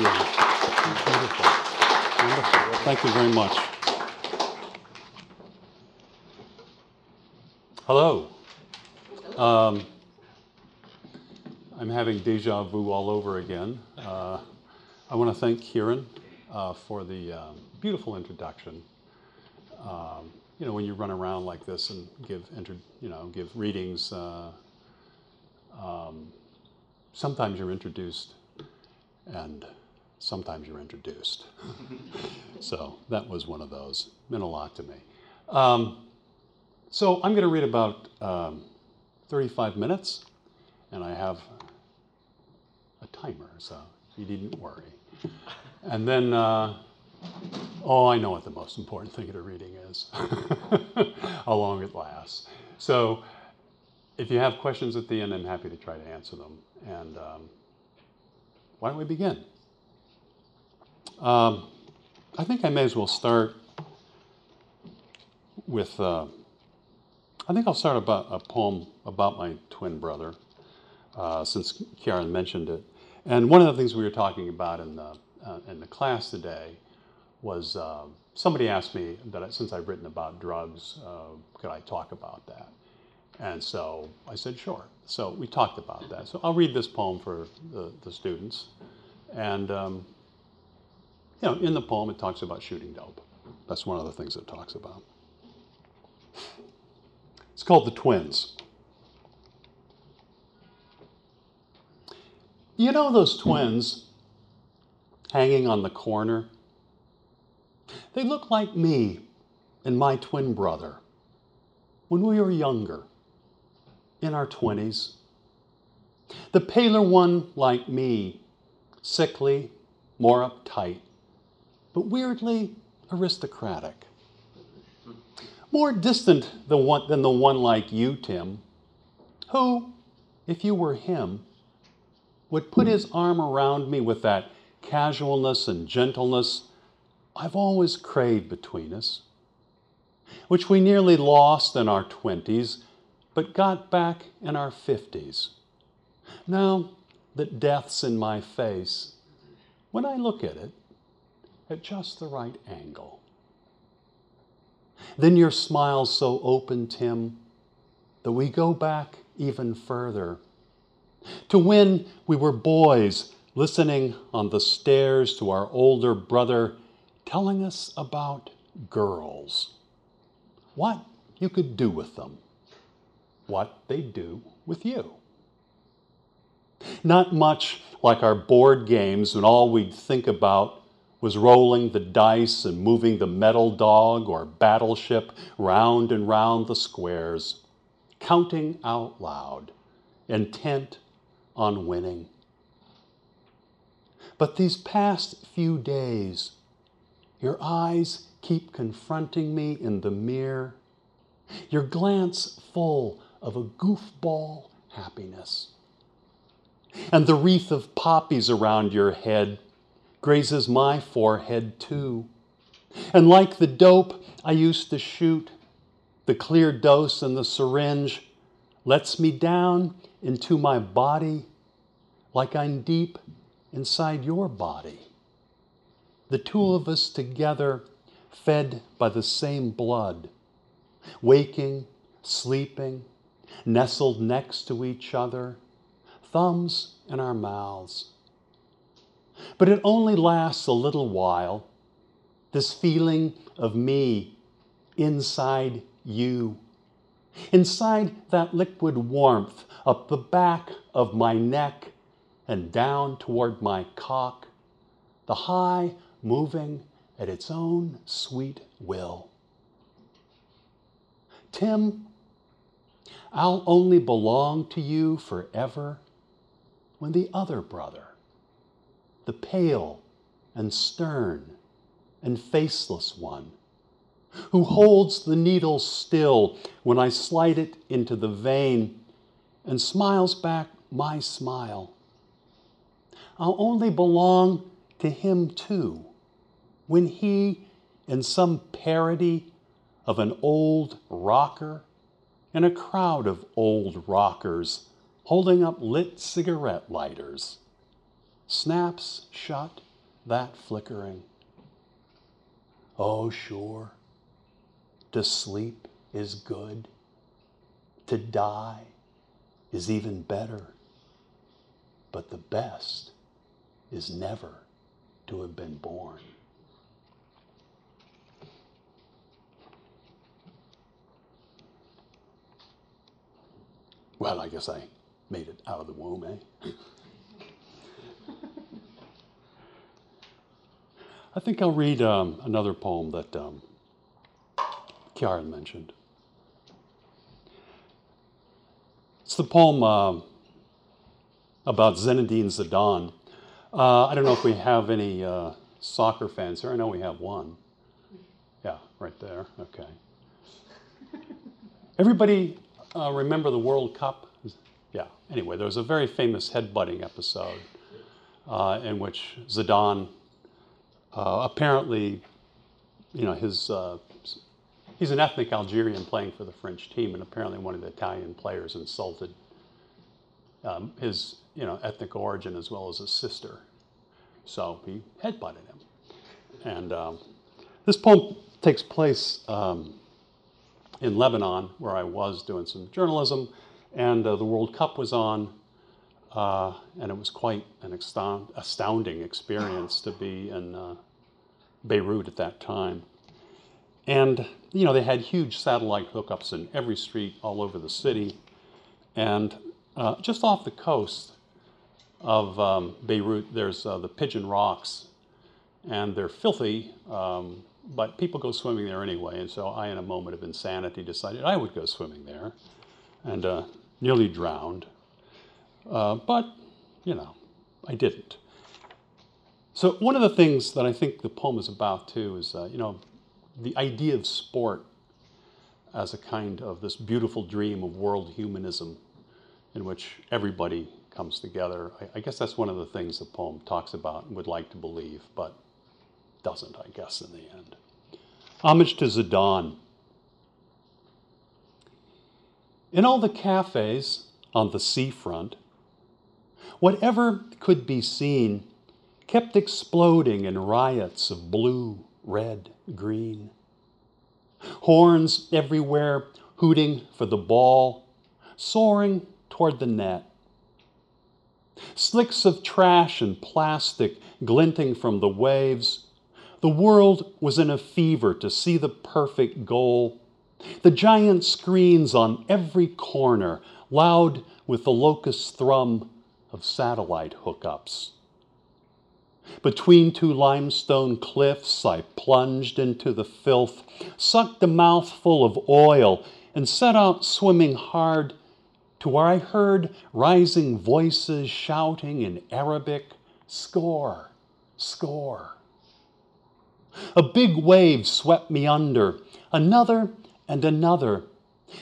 Yeah. Wonderful. Wonderful. Thank you very much. Hello. Um, I'm having deja vu all over again. Uh, I want to thank Kieran uh, for the um, beautiful introduction. Um, you know, when you run around like this and give, inter, you know, give readings, uh, um, sometimes you're introduced and sometimes you're introduced. so that was one of those. Meant a lot to me. Um, so I'm going to read about um, 35 minutes, and I have a timer, so you needn't worry. And then, uh, oh, I know what the most important thing at a reading is, how long it lasts. So if you have questions at the end, I'm happy to try to answer them. And um, why don't we begin? Um, I think I may as well start with. Uh, I think I'll start about a poem about my twin brother, uh, since Karen mentioned it. And one of the things we were talking about in the uh, in the class today was uh, somebody asked me that since I've written about drugs, uh, could I talk about that? And so I said, sure. So we talked about that. So I'll read this poem for the, the students. And, um, you know, in the poem, it talks about shooting dope. That's one of the things it talks about. It's called The Twins. You know those twins hanging on the corner? They look like me and my twin brother when we were younger, in our 20s. The paler one, like me, sickly, more uptight, but weirdly aristocratic. More distant than, the one like you, Tim, who, if you were him, would put his arm around me with that casualness and gentleness I've always craved between us, which we nearly lost in our 20s, but got back in our 50s. Now that death's in my face, when I look at it at just the right angle. Then your smile's so open, Tim, that we go back even further to when we were boys listening on the stairs to our older brother telling us about girls. What you could do with them, what they do with you. Not much like our board games when all we'd think about was rolling the dice and moving the metal dog or battleship round and round the squares, counting out loud, intent on winning. But these past few days, your eyes keep confronting me in the mirror, your glance full of a goofball happiness. And the wreath of poppies around your head grazes my forehead too. And like the dope I used to shoot, the clear dose in the syringe lets me down into my body like I'm deep inside your body. The two of us together, fed by the same blood, waking, sleeping, nestled next to each other, thumbs in our mouths. But it only lasts a little while, this feeling of me inside you, inside that liquid warmth up the back of my neck and down toward my cock, the high moving at its own sweet will. Tim, I'll only belong to you forever when the other brother, the pale and stern and faceless one, who holds the needle still when I slide it into the vein and smiles back my smile, I'll only belong to him too when he, in some parody of an old rocker, in a crowd of old rockers holding up lit cigarette lighters, snaps shut that flickering. Oh, sure, to sleep is good, to die is even better, but the best is never to have been born. Well, I guess I made it out of the womb, eh? I think I'll read um, another poem that um, mentioned. It's the poem uh, about Zinedine Zidane. Uh, I don't know if we have any uh, soccer fans here. I know we have one. Yeah, right there. Okay. Everybody uh, remember the World Cup? Yeah. Anyway, there was a very famous headbutting episode uh, in which Zidane uh, apparently, you know, his uh, he's an ethnic Algerian playing for the French team, and apparently one of the Italian players insulted um, his you know ethnic origin as well as his sister. So he headbutted him, and um, this poem takes place um, in Lebanon, where I was doing some journalism, and uh, the World Cup was on. Uh, and it was quite an astounding experience to be in uh, Beirut at that time. And, you know, they had huge satellite hookups in every street all over the city. And uh, just off the coast of um, Beirut, there's uh, the Pigeon Rocks. And they're filthy, um, but people go swimming there anyway. And so I, in a moment of insanity, decided I would go swimming there and uh, nearly drowned. Uh, but, you know, I didn't. So one of the things that I think the poem is about too is, uh, you know, the idea of sport as a kind of this beautiful dream of world humanism in which everybody comes together. I, I guess that's one of the things the poem talks about and would like to believe, but doesn't, I guess, in the end. Homage to Zidane. In all the cafes on the seafront, whatever could be seen kept exploding in riots of blue, red, green. Horns everywhere hooting for the ball, soaring toward the net. Slicks of trash and plastic glinting from the waves. The world was in a fever to see the perfect goal. The giant screens on every corner, loud with the locust thrum of satellite hookups. Between two limestone cliffs, I plunged into the filth, sucked a mouthful of oil, and set out swimming hard to where I heard rising voices shouting in Arabic, Score, score. A big wave swept me under, another and another,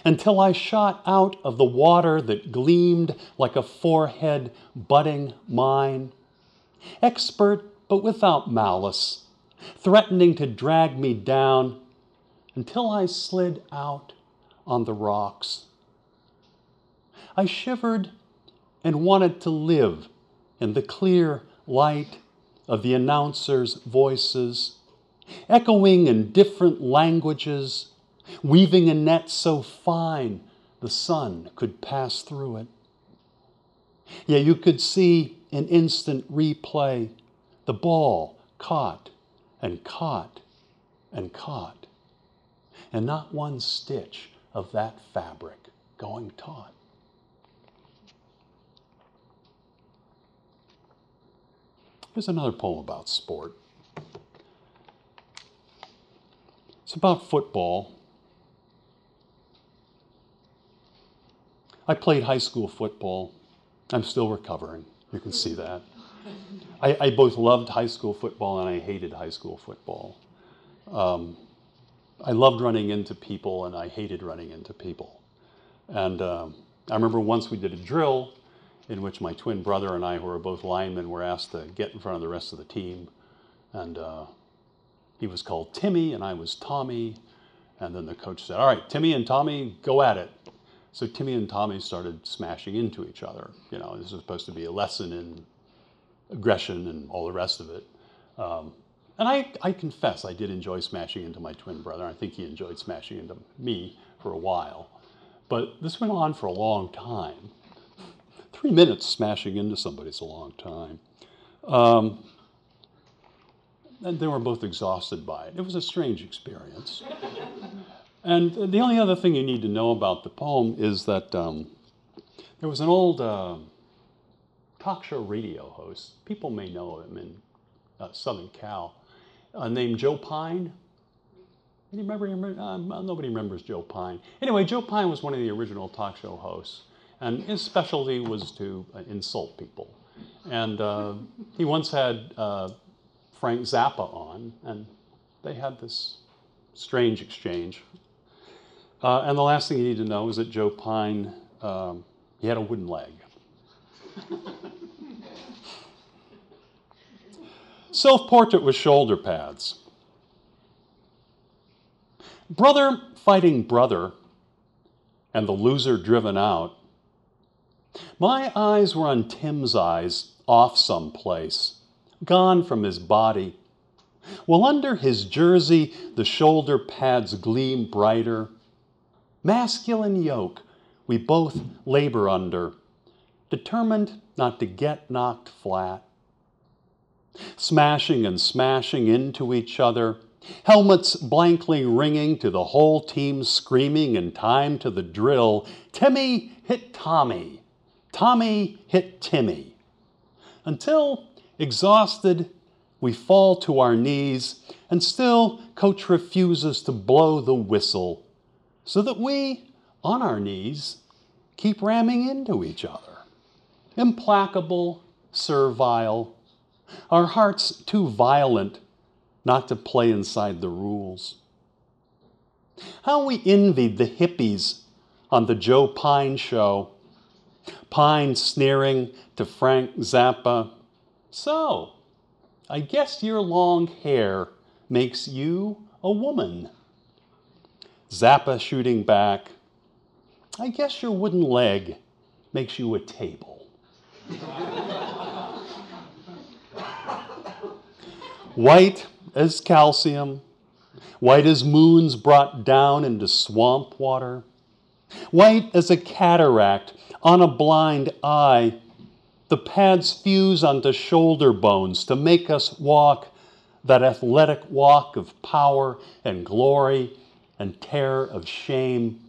until I shot out of the water that gleamed like a forehead budding mine expert but without malice, threatening to drag me down until I slid out on the rocks. I shivered and wanted to live in the clear light of the announcers' voices, echoing in different languages, weaving a net so fine the sun could pass through it. Yeah, you could see in instant replay the ball caught and caught and caught, and not one stitch of that fabric going taut. Here's another poem about sport. It's about football. I played high school football. I'm still recovering. You can see that. I, I both loved high school football and I hated high school football. Um, I loved running into people and I hated running into people. And um, I remember once we did a drill in which my twin brother and I, who were both linemen, were asked to get in front of the rest of the team. And uh, he was called Timmy and I was Tommy. And then the coach said, All right, Timmy and Tommy, go at it. So Timmy and Tommy started smashing into each other. You know, this was supposed to be a lesson in aggression and all the rest of it. Um, and I, I confess, I did enjoy smashing into my twin brother. I think he enjoyed smashing into me for a while. But this went on for a long time. Three minutes smashing into somebody is a long time. Um, and they were both exhausted by it. It was a strange experience. And the only other thing you need to know about the poem is that um, there was an old uh, talk show radio host, people may know him in uh, Southern Cal, uh, named Joe Pyne. You remember? Uh, nobody remembers Joe Pyne. Anyway, Joe Pyne was one of the original talk show hosts, and his specialty was to uh, insult people. And uh, he once had uh, Frank Zappa on, and they had this strange exchange. Uh, and the last thing you need to know is that Joe Pyne, um, he had a wooden leg. Self portrait with shoulder pads. Brother fighting brother, and the loser driven out. My eyes were on Tim's eyes, off someplace gone from his body. While under his jersey the shoulder pads gleam brighter. Masculine yoke we both labor under, determined not to get knocked flat. Smashing and smashing into each other, helmets blankly ringing to the whole team screaming in time to the drill Timmy hit Tommy, Tommy hit Timmy. Until Exhausted, we fall to our knees, and still Coach refuses to blow the whistle, so that we, on our knees, keep ramming into each other. Implacable, servile, our hearts too violent not to play inside the rules. How we envied the hippies on the Joe Pyne show. Pyne sneering to Frank Zappa so, I guess your long hair makes you a woman. Zappa shooting back. I guess your wooden leg makes you a table. white as calcium, white as moons brought down into swamp water, white as a cataract on a blind eye the pads fuse onto shoulder bones to make us walk that athletic walk of power and glory and terror of shame.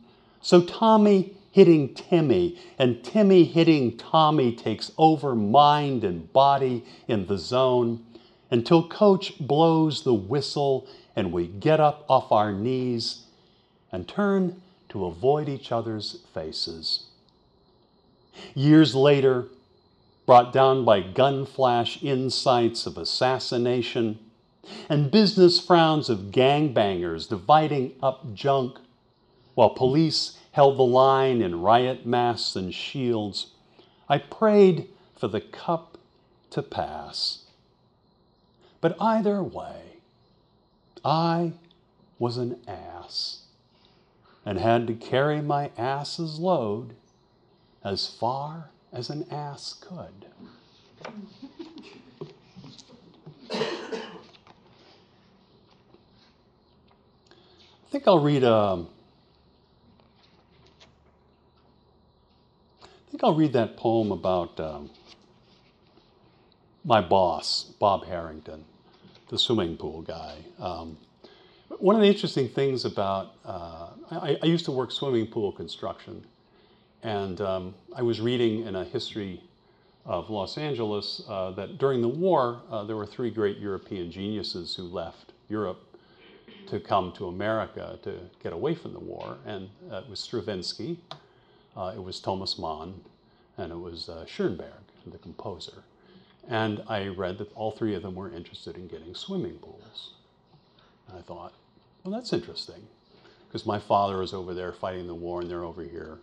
So Tommy hitting Timmy and Timmy hitting Tommy takes over mind and body in the zone until coach blows the whistle and we get up off our knees and turn to avoid each other's faces. Years later, brought down by gun flash insights of assassination and business frowns of gangbangers dividing up junk while police held the line in riot masks and shields. I prayed for the cup to pass. But either way, I was an ass and had to carry my ass's load as far as an ass could. I think I'll read. Um, I think I'll read that poem about um, my boss, Bob Harrington, the swimming pool guy. Um, one of the interesting things about uh, I, I, used to work swimming pool construction, and um, I was reading in a history of Los Angeles uh, that during the war, uh, there were three great European geniuses who left Europe to come to America to get away from the war. And uh, it was Stravinsky, uh, it was Thomas Mann, and it was uh, Schoenberg, the composer. And I read that all three of them were interested in getting swimming pools. And I thought, well, that's interesting, because my father is over there fighting the war, and they're over here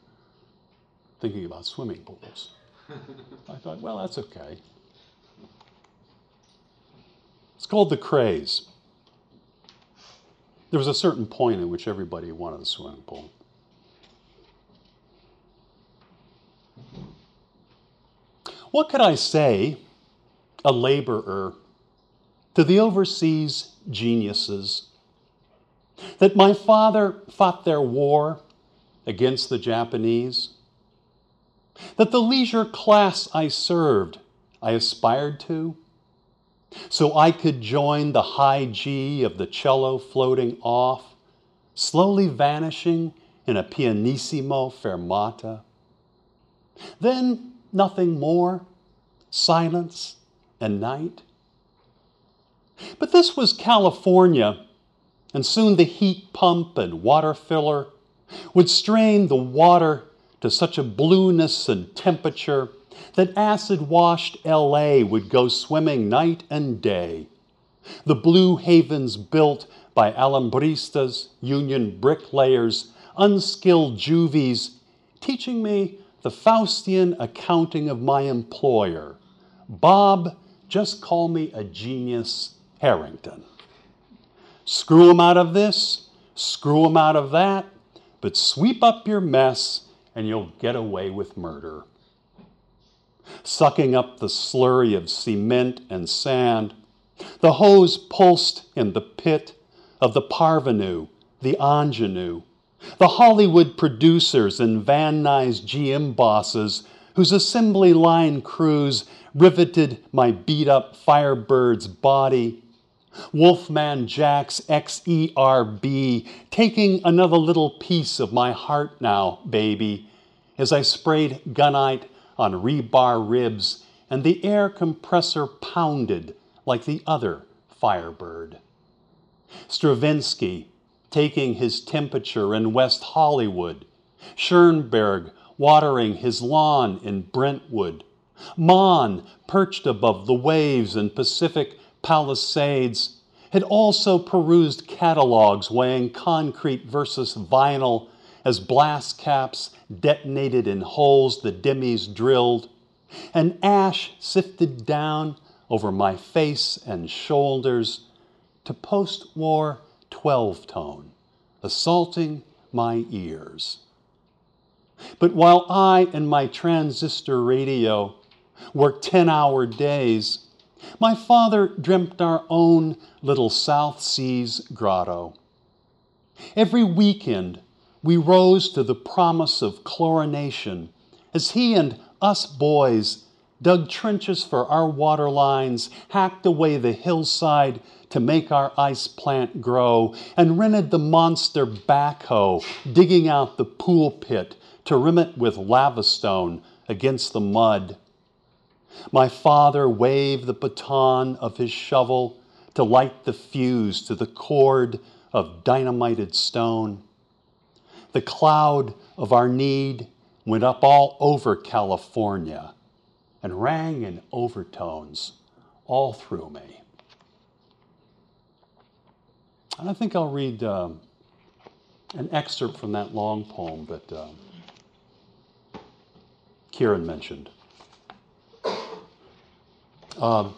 thinking about swimming pools. I thought, well, that's okay. It's called the craze. There was a certain point at which everybody wanted a swimming pool. What could I say, a laborer, to the overseas geniuses that my father fought their war against the Japanese, that the leisure class I served, I aspired to, so I could join the high G of the cello floating off, slowly vanishing in a pianissimo fermata. Then nothing more, silence and night. But this was California, and soon the heat pump and water filler would strain the water to such a blueness and temperature that acid washed LA would go swimming night and day. The blue havens built by alambristas, union bricklayers, unskilled juvies, teaching me the Faustian accounting of my employer. Bob, just call me a genius Harrington. Screw him out of this, screw him out of that, but sweep up your mess and you'll get away with murder. Sucking up the slurry of cement and sand, the hose pulsed in the pit of the parvenu, the ingenue, the Hollywood producers and Van Nuys GM bosses whose assembly line crews riveted my beat up Firebird's body. Wolfman Jack's XERB, taking another little piece of my heart now, baby, as I sprayed gunite on rebar ribs and the air compressor pounded like the other Firebird. Stravinsky taking his temperature in West Hollywood, Schoenberg watering his lawn in Brentwood, Mann perched above the waves in Pacific Palisades, had also perused catalogs weighing concrete versus vinyl as blast caps detonated in holes the demis drilled, and ash sifted down over my face and shoulders to post war 12 tone, assaulting my ears. But while I and my transistor radio worked 10 hour days, my father dreamt our own little South Seas grotto. Every weekend, we rose to the promise of chlorination as he and us boys dug trenches for our water lines, hacked away the hillside to make our ice plant grow, and rented the monster backhoe, digging out the pool pit to rim it with lava stone against the mud. My father waved the baton of his shovel to light the fuse to the cord of dynamited stone. The cloud of our need went up all over California and rang in overtones all through me. And I think I'll read um, an excerpt from that long poem that um, Kieran mentioned. Um,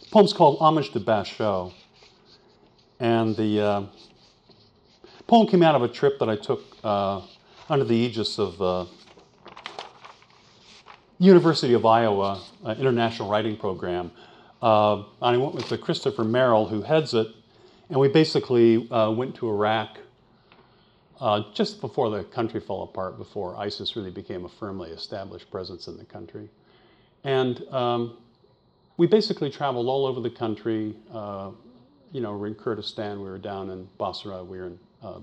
the poem's called Homage to Basho. And the uh, poem came out of a trip that I took uh, under the aegis of uh, University of Iowa uh, International Writing Program. Uh, and I went with Christopher Merrill, who heads it, and we basically uh, went to Iraq uh, just before the country fell apart, before ISIS really became a firmly established presence in the country. And um, we basically traveled all over the country. You know, we were in Kurdistan, we were down in Basra, we were in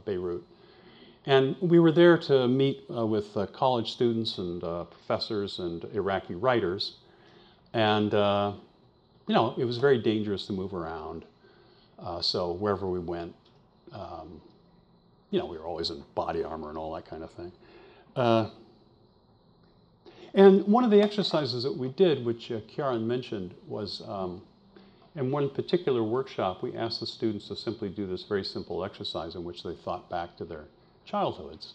Beirut. And we were there to meet uh, with uh, college students and uh, professors and Iraqi writers. And, uh, you know, it was very dangerous to move around. so wherever we went, um, you know, we were always in body armor and all that kind of thing. And one of the exercises that we did, which uh, Kieran mentioned, was um, in one particular workshop, we asked the students to simply do this very simple exercise in which they thought back to their childhoods.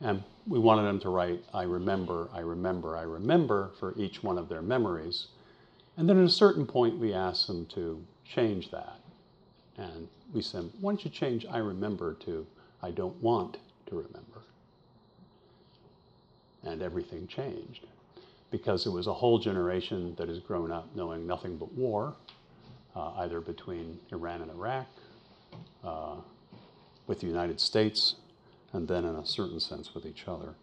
And we wanted them to write, I remember, I remember, I remember for each one of their memories. And then at a certain point, we asked them to change that. And we said, why don't you change I remember to I don't want to remember? and everything changed because it was a whole generation that has grown up knowing nothing but war either between Iran and Iraq, uh, with the United States, and then in a certain sense with each other.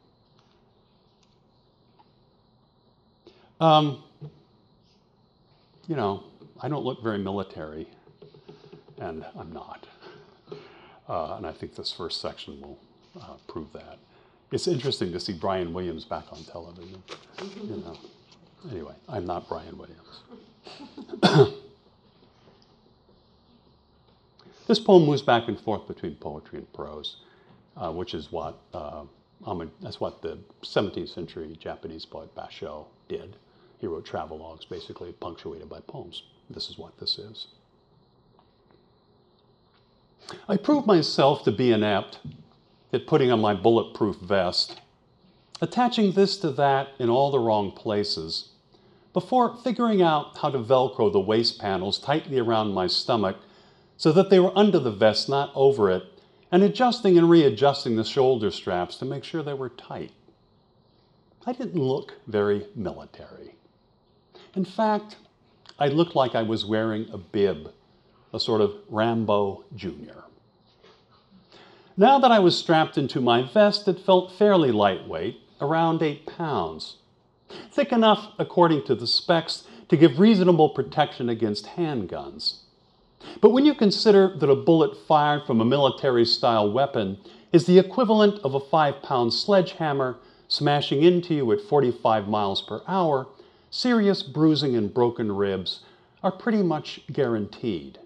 Um, you know, I don't look very military, and I'm not. Uh, and I think this first section will uh, prove that. It's interesting to see Brian Williams back on television. You know. Anyway, I'm not Brian Williams. this poem moves back and forth between poetry and prose, uh, which is what uh, that's what the 17th century Japanese poet Basho did. He wrote travelogues, basically punctuated by poems. This is what this is. I proved myself to be inept at putting on my bulletproof vest, attaching this to that in all the wrong places, before figuring out how to Velcro the waist panels tightly around my stomach so that they were under the vest, not over it, and adjusting and readjusting the shoulder straps to make sure they were tight. I didn't look very military. In fact, I looked like I was wearing a bib, a sort of Rambo Jr. Now that I was strapped into my vest, it felt fairly lightweight, around eight pounds. Thick enough, according to the specs, to give reasonable protection against handguns. But when you consider that a bullet fired from a military style weapon is the equivalent of a five pound sledgehammer smashing into you at 45 miles per hour, serious bruising and broken ribs are pretty much guaranteed.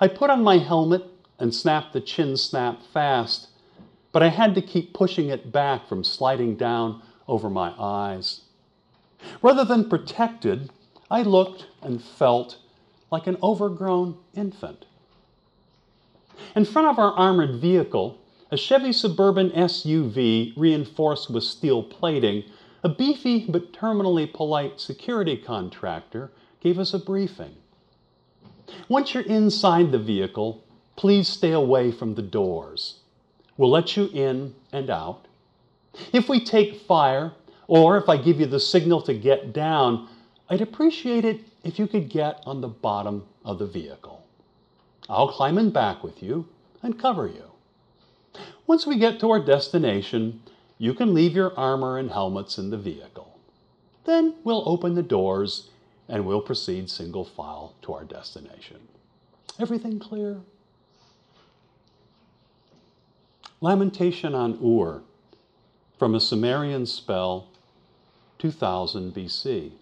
I put on my helmet and snapped the chin snap fast, but I had to keep pushing it back from sliding down over my eyes. Rather than protected, I looked and felt like an overgrown infant. In front of our armored vehicle, a Chevy Suburban SUV reinforced with steel plating a beefy but terminally polite security contractor gave us a briefing. Once you're inside the vehicle, please stay away from the doors. We'll let you in and out. If we take fire, or if I give you the signal to get down, I'd appreciate it if you could get on the bottom of the vehicle. I'll climb in back with you and cover you. Once we get to our destination, you can leave your armor and helmets in the vehicle. Then we'll open the doors and we'll proceed single file to our destination. Everything clear? Lamentation on Ur from a Sumerian spell, 2000 BC.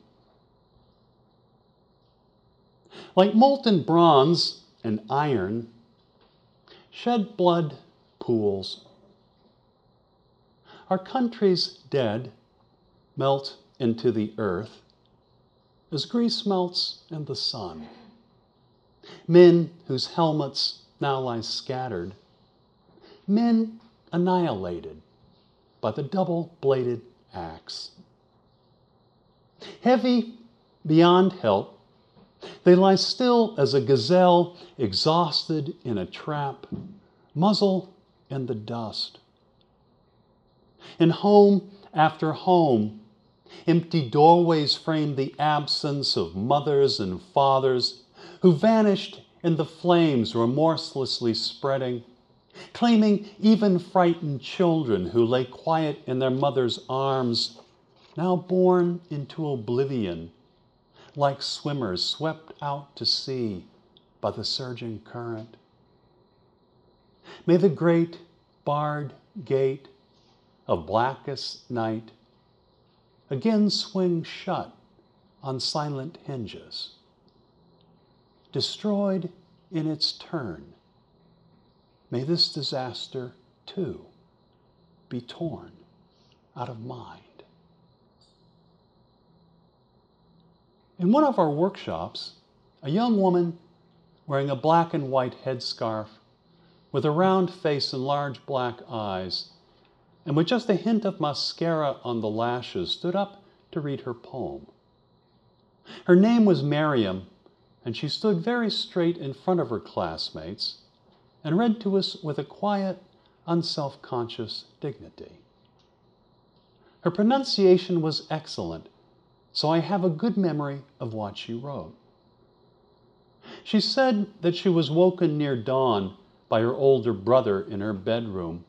Like molten bronze and iron, shed blood pools our country's dead melt into the earth as grease melts in the sun. Men whose helmets now lie scattered, men annihilated by the double bladed axe. Heavy beyond help, they lie still as a gazelle exhausted in a trap, muzzle in the dust. In home after home, empty doorways frame the absence of mothers and fathers who vanished in the flames remorselessly spreading, claiming even frightened children who lay quiet in their mother's arms, now born into oblivion, like swimmers swept out to sea by the surging current. May the great barred gate of blackest night again swing shut on silent hinges. Destroyed in its turn, may this disaster too be torn out of mind. In one of our workshops, a young woman wearing a black and white headscarf with a round face and large black eyes and with just a hint of mascara on the lashes, stood up to read her poem. Her name was Miriam, and she stood very straight in front of her classmates and read to us with a quiet, unself conscious dignity. Her pronunciation was excellent, so I have a good memory of what she wrote. She said that she was woken near dawn by her older brother in her bedroom,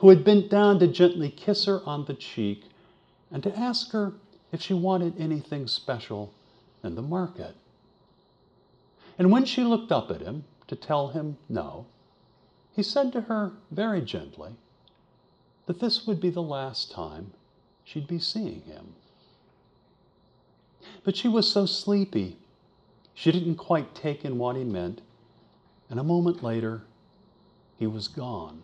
who had bent down to gently kiss her on the cheek and to ask her if she wanted anything special in the market. And when she looked up at him to tell him no, he said to her very gently that this would be the last time she'd be seeing him. But she was so sleepy, she didn't quite take in what he meant, and a moment later, he was gone.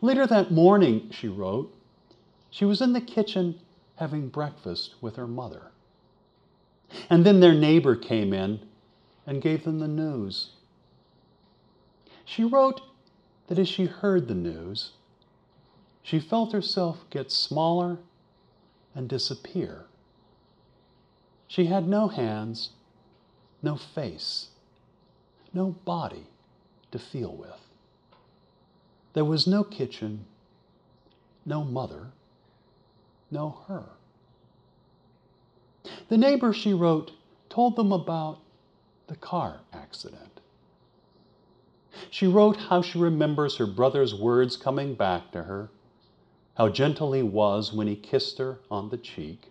Later that morning, she wrote, she was in the kitchen having breakfast with her mother. And then their neighbor came in and gave them the news. She wrote that as she heard the news, she felt herself get smaller and disappear. She had no hands, no face, no body to feel with. There was no kitchen, no mother, no her. The neighbor, she wrote, told them about the car accident. She wrote how she remembers her brother's words coming back to her, how gentle he was when he kissed her on the cheek,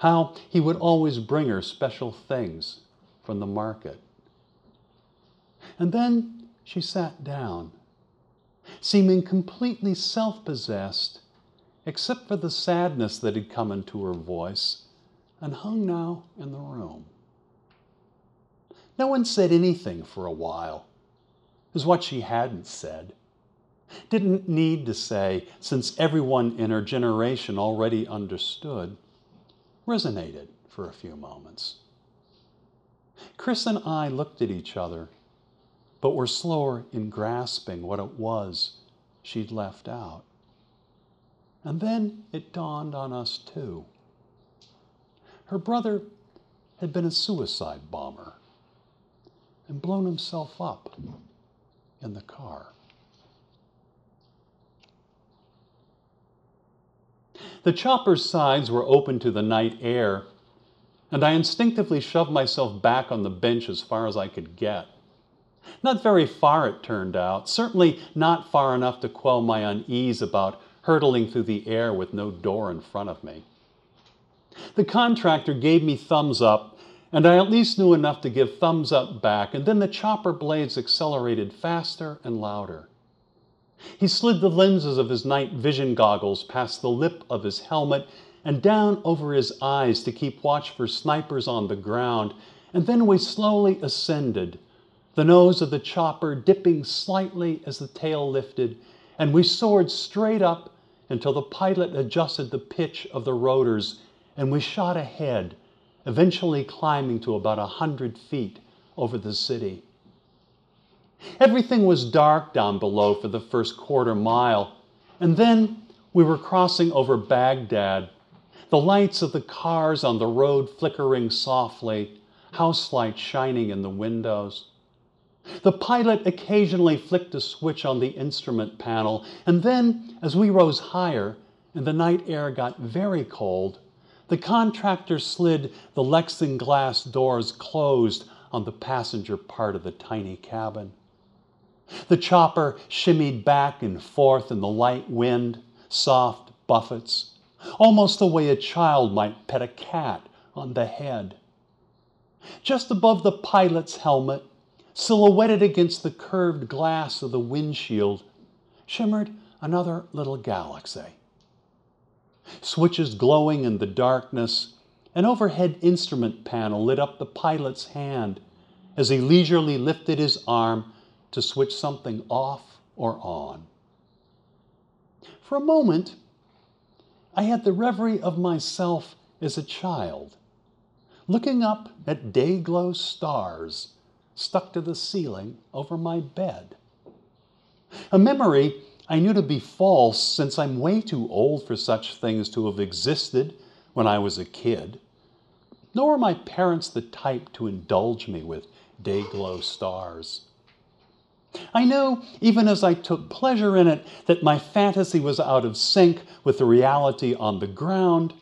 how he would always bring her special things from the market. And then she sat down, seeming completely self possessed, except for the sadness that had come into her voice and hung now in the room. No one said anything for a while, is what she hadn't said. Didn't need to say, since everyone in her generation already understood, resonated for a few moments. Chris and I looked at each other, but were slower in grasping what it was she'd left out. And then it dawned on us too. Her brother had been a suicide bomber and blown himself up in the car. The chopper's sides were open to the night air, and I instinctively shoved myself back on the bench as far as I could get. Not very far, it turned out, certainly not far enough to quell my unease about hurtling through the air with no door in front of me. The contractor gave me thumbs up, and I at least knew enough to give thumbs up back, and then the chopper blades accelerated faster and louder. He slid the lenses of his night vision goggles past the lip of his helmet and down over his eyes to keep watch for snipers on the ground, and then we slowly ascended, the nose of the chopper dipping slightly as the tail lifted, and we soared straight up until the pilot adjusted the pitch of the rotors and we shot ahead, eventually climbing to about a hundred feet over the city. Everything was dark down below for the first quarter mile, and then we were crossing over Baghdad, the lights of the cars on the road flickering softly, house lights shining in the windows. The pilot occasionally flicked a switch on the instrument panel, and then, as we rose higher and the night air got very cold, the contractor slid the Lexan glass doors closed on the passenger part of the tiny cabin. The chopper shimmied back and forth in the light wind, soft buffets, almost the way a child might pet a cat on the head. Just above the pilot's helmet, silhouetted against the curved glass of the windshield, shimmered another little galaxy switches glowing in the darkness, an overhead instrument panel lit up the pilot's hand as he leisurely lifted his arm to switch something off or on. For a moment, I had the reverie of myself as a child, looking up at day glow stars stuck to the ceiling over my bed. A memory I knew to be false since I'm way too old for such things to have existed when I was a kid. Nor were my parents the type to indulge me with day glow stars. I know, even as I took pleasure in it, that my fantasy was out of sync with the reality on the ground,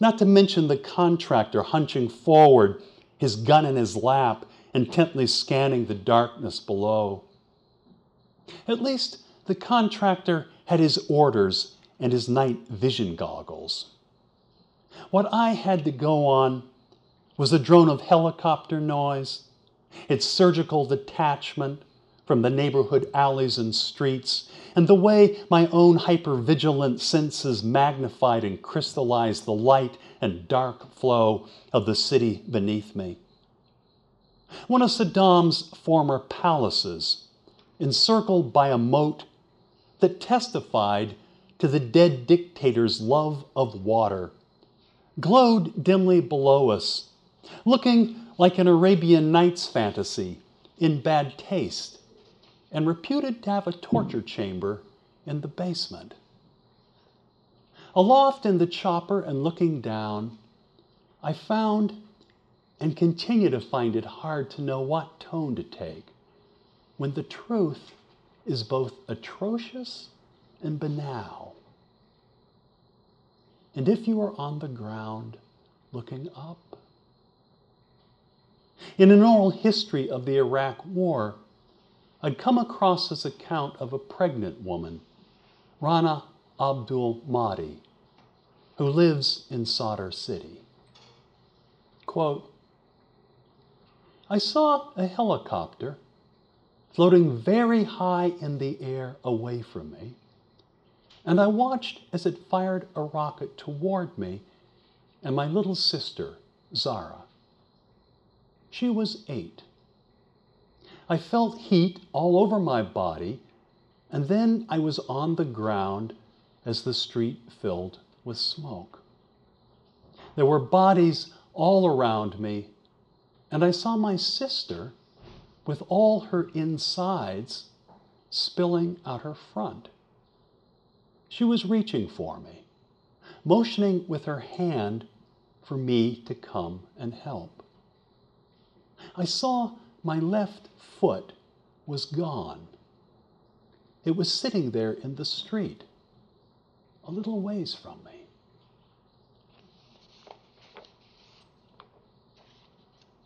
not to mention the contractor hunching forward, his gun in his lap, intently scanning the darkness below. At least the contractor had his orders and his night vision goggles. What I had to go on was the drone of helicopter noise, its surgical detachment from the neighborhood alleys and streets, and the way my own hypervigilant senses magnified and crystallized the light and dark flow of the city beneath me. One of Saddam's former palaces, encircled by a moat that testified to the dead dictator's love of water, glowed dimly below us, looking like an Arabian Nights fantasy in bad taste and reputed to have a torture chamber in the basement. Aloft in the chopper and looking down, I found and continue to find it hard to know what tone to take when the truth is both atrocious and banal. And if you are on the ground looking up, in an oral history of the Iraq War, I'd come across this account of a pregnant woman, Rana Abdul Mahdi, who lives in Sadr City. Quote, I saw a helicopter floating very high in the air away from me, and I watched as it fired a rocket toward me and my little sister, Zara. She was eight. I felt heat all over my body, and then I was on the ground as the street filled with smoke. There were bodies all around me, and I saw my sister with all her insides spilling out her front. She was reaching for me, motioning with her hand for me to come and help. I saw my left foot was gone. It was sitting there in the street, a little ways from me.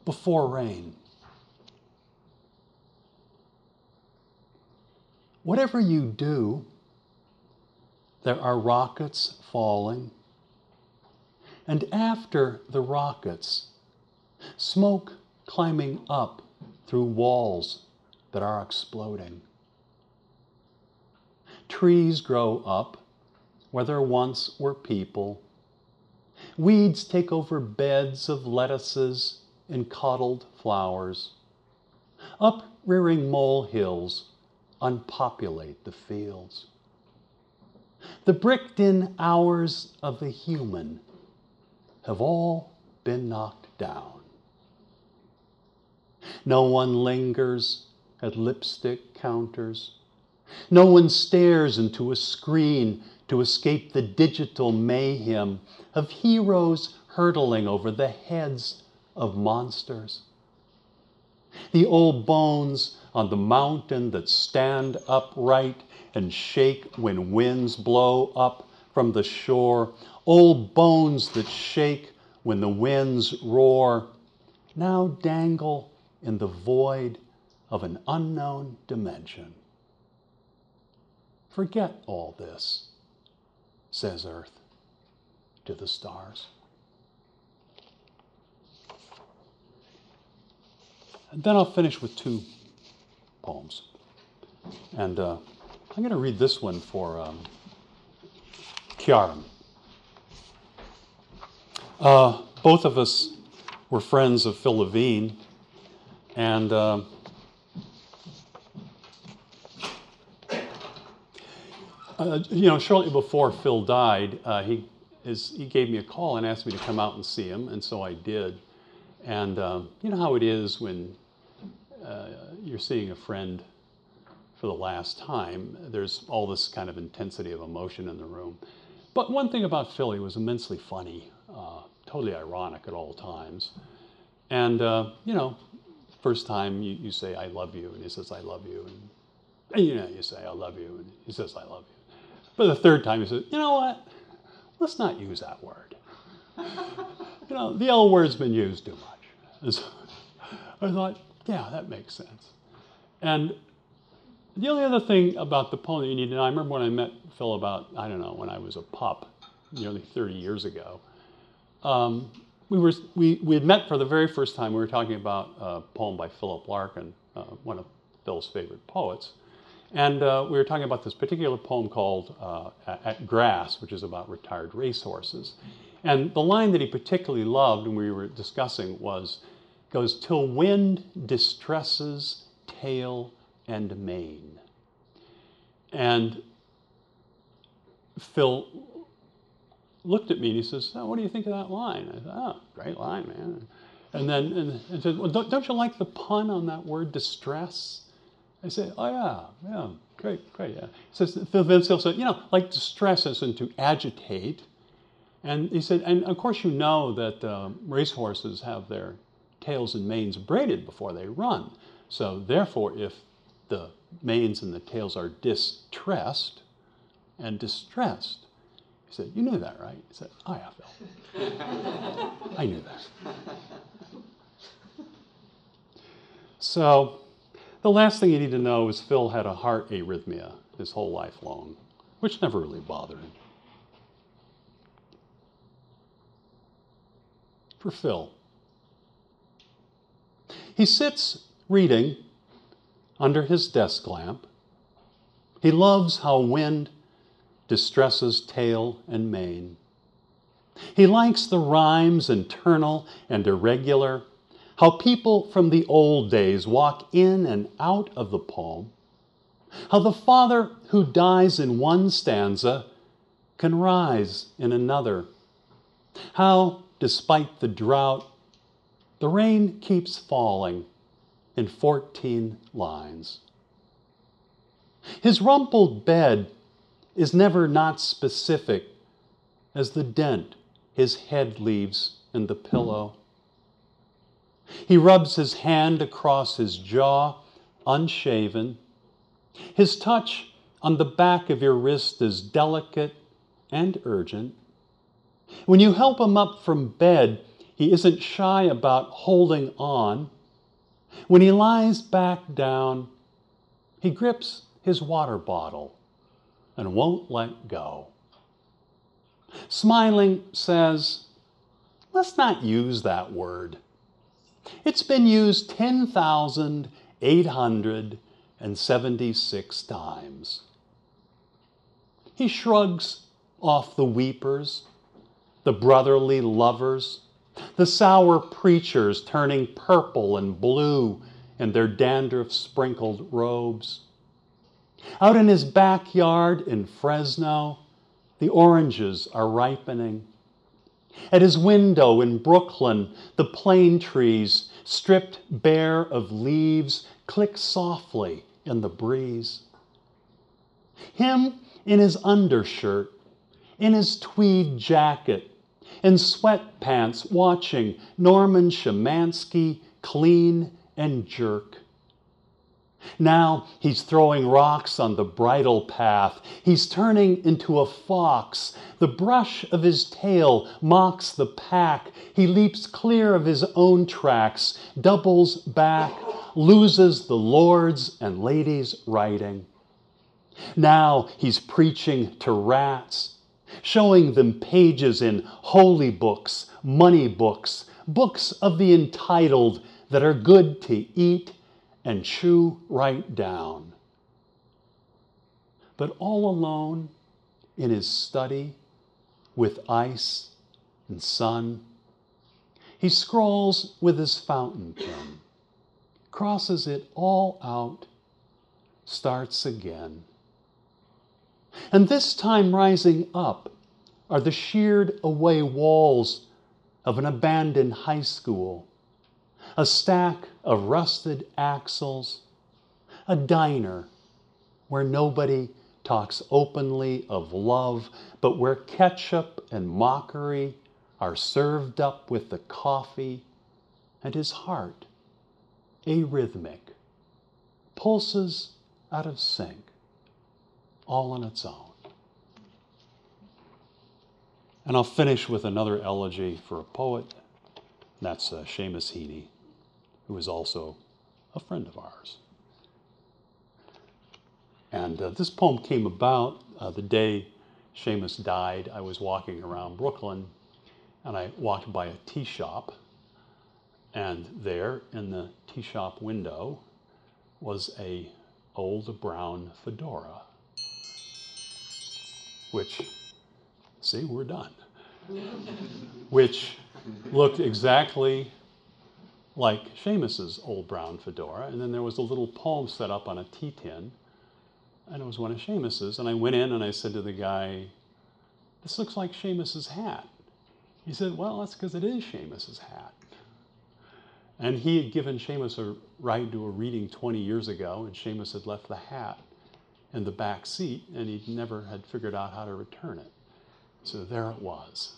Before rain. Whatever you do, there are rockets falling. And after the rockets, smoke climbing up through walls that are exploding. Trees grow up where there once were people. Weeds take over beds of lettuces and coddled flowers. Uprearing molehills unpopulate the fields. The bricked in hours of the human have all been knocked down. No one lingers at lipstick counters. No one stares into a screen to escape the digital mayhem of heroes hurtling over the heads of monsters. The old bones on the mountain that stand upright and shake when winds blow up from the shore, old bones that shake when the winds roar, now dangle in the void of an unknown dimension. Forget all this, says Earth to the stars. And then I'll finish with two poems. And uh, I'm going to read this one for um. Uh, both of us were friends of Phil Levine, and uh, uh, you know, shortly before Phil died, uh, he is, he gave me a call and asked me to come out and see him, and so I did. And um, you know how it is when uh, you're seeing a friend for the last time. There's all this kind of intensity of emotion in the room. But one thing about Phil, he was immensely funny, uh, totally ironic at all times. And, uh, you know, First time you, you say, I love you, and he says, I love you. And, and you know, you say, I love you, and he says, I love you. But the third time he says, you know what? Let's not use that word. you know, the L word's been used too much. And so I thought, yeah, that makes sense. And the only other thing about the poem that you need to know, I remember when I met Phil about, I don't know, when I was a pup, nearly 30 years ago. Um, we, were, we, we had met for the very first time. We were talking about a poem by Philip Larkin, uh, one of Phil's favorite poets. And uh, we were talking about this particular poem called uh, At Grass, which is about retired racehorses. And the line that he particularly loved when we were discussing was, goes, till wind distresses tail and mane. And Phil looked at me and he says, oh, what do you think of that line? I said, oh, great line, man. And then and, and said, well, don't, don't you like the pun on that word distress? I said, oh, yeah, yeah, great, great, yeah. He says, Phil Vincil said, you know, like distress isn't to agitate. And he said, and of course you know that um, racehorses have their tails and manes braided before they run. So therefore, if the manes and the tails are distressed and distressed, he said, you knew that, right? He said, oh yeah, Phil. I knew that. So the last thing you need to know is Phil had a heart arrhythmia his whole life long, which never really bothered him. For Phil, he sits reading under his desk lamp. He loves how wind distresses tail and mane. He likes the rhymes internal and irregular how people from the old days walk in and out of the poem, how the father who dies in one stanza can rise in another, how, despite the drought, the rain keeps falling in 14 lines. His rumpled bed is never not specific as the dent his head leaves in the pillow. He rubs his hand across his jaw, unshaven. His touch on the back of your wrist is delicate and urgent. When you help him up from bed, he isn't shy about holding on. When he lies back down, he grips his water bottle and won't let go. Smiling says, Let's not use that word. It's been used 10,876 times. He shrugs off the weepers, the brotherly lovers, the sour preachers turning purple and blue in their dandruff sprinkled robes. Out in his backyard in Fresno, the oranges are ripening. At his window in Brooklyn, the plane trees, stripped bare of leaves, click softly in the breeze. Him in his undershirt, in his tweed jacket, in sweatpants, watching Norman Schemansky clean and jerk. Now he's throwing rocks on the bridle path. He's turning into a fox. The brush of his tail mocks the pack. He leaps clear of his own tracks, doubles back, loses the lords and ladies' riding. Now he's preaching to rats, showing them pages in holy books, money books, books of the entitled that are good to eat and chew right down. But all alone in his study with ice and sun, he scrawls with his fountain pen, crosses it all out, starts again. And this time rising up are the sheared away walls of an abandoned high school a stack of rusted axles, a diner where nobody talks openly of love, but where ketchup and mockery are served up with the coffee, and his heart, arrhythmic, pulses out of sync, all on its own. And I'll finish with another elegy for a poet That's uh, Seamus Heaney, who is also a friend of ours. And uh, this poem came about uh, the day Seamus died. I was walking around Brooklyn and I walked by a tea shop. And there in the tea shop window was a old brown fedora, which, see, we're done, which looked exactly like Seamus's old brown fedora. And then there was a little poem set up on a tea tin and it was one of Seamus's. And I went in and I said to the guy, This looks like Seamus's hat. He said, Well, that's because it is Seamus's hat. And he had given Seamus a ride to a reading 20 years ago, and Seamus had left the hat in the back seat, and he never had figured out how to return it. So there it was.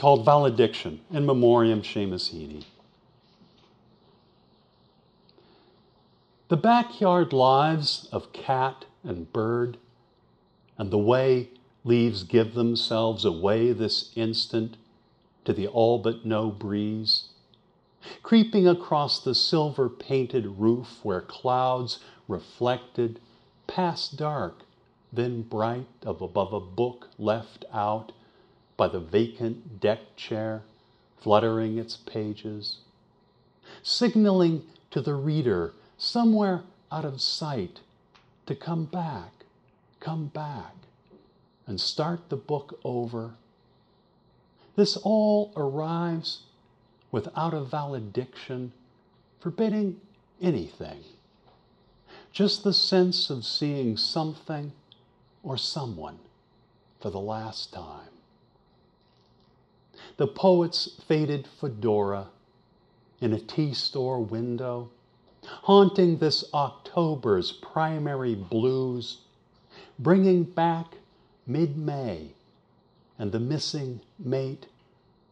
Called Valediction, in memoriam Seamus Heaney. The backyard lives of cat and bird, and the way leaves give themselves away this instant to the all but no breeze, creeping across the silver painted roof where clouds reflected, past dark, then bright of above a book left out by the vacant deck chair, fluttering its pages, signaling to the reader somewhere out of sight to come back, come back, and start the book over. This all arrives without a valediction forbidding anything, just the sense of seeing something or someone for the last time. The poet's faded fedora in a tea store window haunting this October's primary blues, bringing back mid May and the missing mate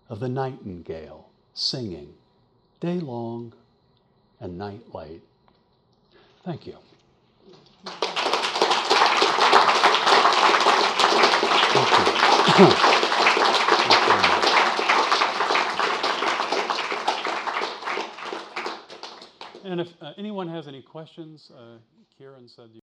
of the nightingale singing day long and night late. Thank you. Thank you. And if uh, anyone has any questions, uh, Kieran said